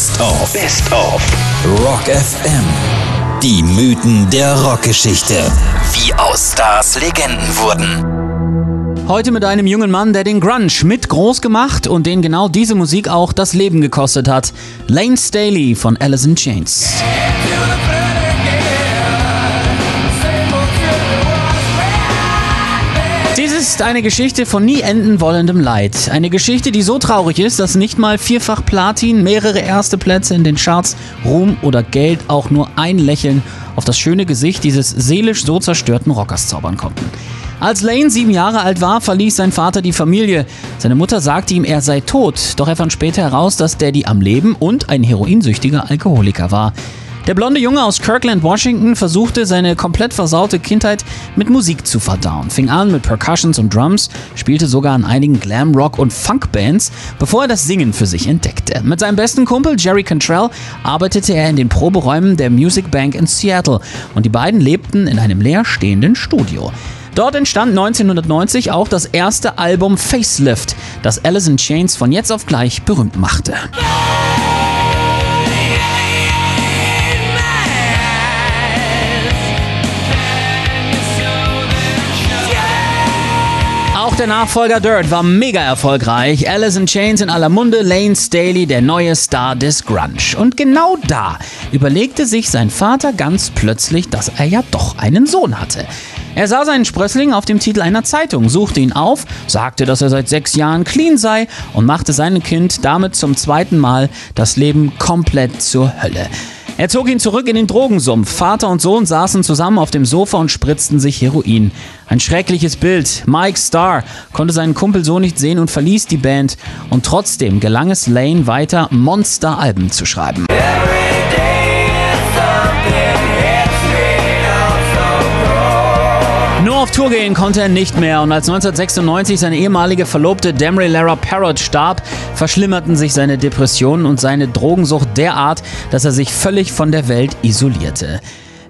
Best of. Best of. Rock FM. Die Mythen der Rockgeschichte. Wie aus Stars Legenden wurden. Heute mit einem jungen Mann, der den Grunge mit groß gemacht und den genau diese Musik auch das Leben gekostet hat. Lane Staley von Alice in Chains. Dies ist eine Geschichte von nie enden wollendem Leid. Eine Geschichte, die so traurig ist, dass nicht mal vierfach Platin, mehrere erste Plätze in den Charts, Ruhm oder Geld auch nur ein Lächeln auf das schöne Gesicht dieses seelisch so zerstörten Rockers zaubern konnten. Als Lane sieben Jahre alt war, verließ sein Vater die Familie. Seine Mutter sagte ihm, er sei tot, doch er fand später heraus, dass Daddy am Leben und ein heroinsüchtiger Alkoholiker war. Der blonde Junge aus Kirkland, Washington, versuchte seine komplett versaute Kindheit mit Musik zu verdauen. Fing an mit Percussions und Drums, spielte sogar in einigen Glam-Rock- und Funk-Bands, bevor er das Singen für sich entdeckte. Mit seinem besten Kumpel Jerry Cantrell arbeitete er in den Proberäumen der Music Bank in Seattle und die beiden lebten in einem leerstehenden Studio. Dort entstand 1990 auch das erste Album Facelift, das Alice in Chains von jetzt auf gleich berühmt machte. Auch der Nachfolger Dirt war mega erfolgreich. Alice in Chains in aller Munde, Lane Staley, der neue Star des Grunge. Und genau da überlegte sich sein Vater ganz plötzlich, dass er ja doch einen Sohn hatte. Er sah seinen Sprössling auf dem Titel einer Zeitung, suchte ihn auf, sagte, dass er seit sechs Jahren clean sei und machte seinem Kind damit zum zweiten Mal das Leben komplett zur Hölle. Er zog ihn zurück in den Drogensumpf. Vater und Sohn saßen zusammen auf dem Sofa und spritzten sich Heroin. Ein schreckliches Bild. Mike Starr konnte seinen Kumpel so nicht sehen und verließ die Band. Und trotzdem gelang es Lane weiter, Monster-Alben zu schreiben. Nur auf Tour gehen konnte er nicht mehr und als 1996 seine ehemalige Verlobte Damry Lara Parrott starb, verschlimmerten sich seine Depressionen und seine Drogensucht derart, dass er sich völlig von der Welt isolierte.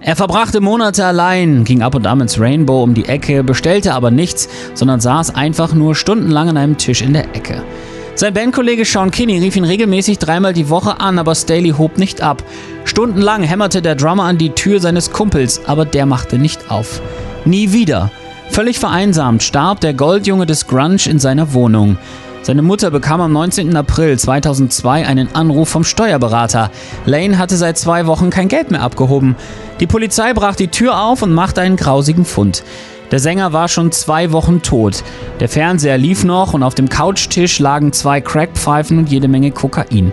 Er verbrachte Monate allein, ging ab und an ins Rainbow um die Ecke, bestellte aber nichts, sondern saß einfach nur stundenlang an einem Tisch in der Ecke. Sein Bandkollege Sean Kinney rief ihn regelmäßig dreimal die Woche an, aber Staley hob nicht ab. Stundenlang hämmerte der Drummer an die Tür seines Kumpels, aber der machte nicht auf. Nie wieder. Völlig vereinsamt starb der Goldjunge des Grunge in seiner Wohnung. Seine Mutter bekam am 19. April 2002 einen Anruf vom Steuerberater. Lane hatte seit zwei Wochen kein Geld mehr abgehoben. Die Polizei brach die Tür auf und machte einen grausigen Fund. Der Sänger war schon zwei Wochen tot. Der Fernseher lief noch und auf dem Couchtisch lagen zwei Crackpfeifen und jede Menge Kokain.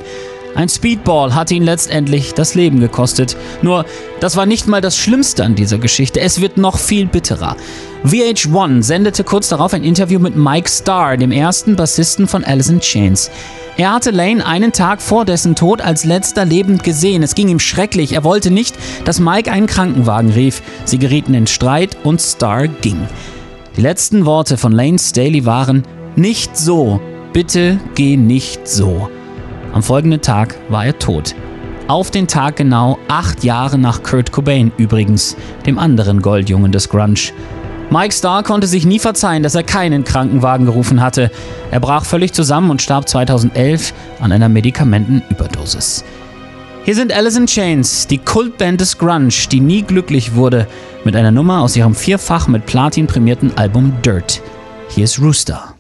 Ein Speedball hatte ihn letztendlich das Leben gekostet. Nur, das war nicht mal das Schlimmste an dieser Geschichte. Es wird noch viel bitterer. VH1 sendete kurz darauf ein Interview mit Mike Starr, dem ersten Bassisten von Alice in Chains. Er hatte Lane einen Tag vor dessen Tod als letzter lebend gesehen. Es ging ihm schrecklich. Er wollte nicht, dass Mike einen Krankenwagen rief. Sie gerieten in Streit und Starr ging. Die letzten Worte von Lane Staley waren: Nicht so. Bitte geh nicht so. Am folgenden Tag war er tot. Auf den Tag genau acht Jahre nach Kurt Cobain übrigens, dem anderen Goldjungen des Grunge. Mike Starr konnte sich nie verzeihen, dass er keinen Krankenwagen gerufen hatte. Er brach völlig zusammen und starb 2011 an einer Medikamentenüberdosis. Hier sind Alice in Chains, die Kultband des Grunge, die nie glücklich wurde, mit einer Nummer aus ihrem vierfach mit Platin prämierten Album Dirt. Hier ist Rooster.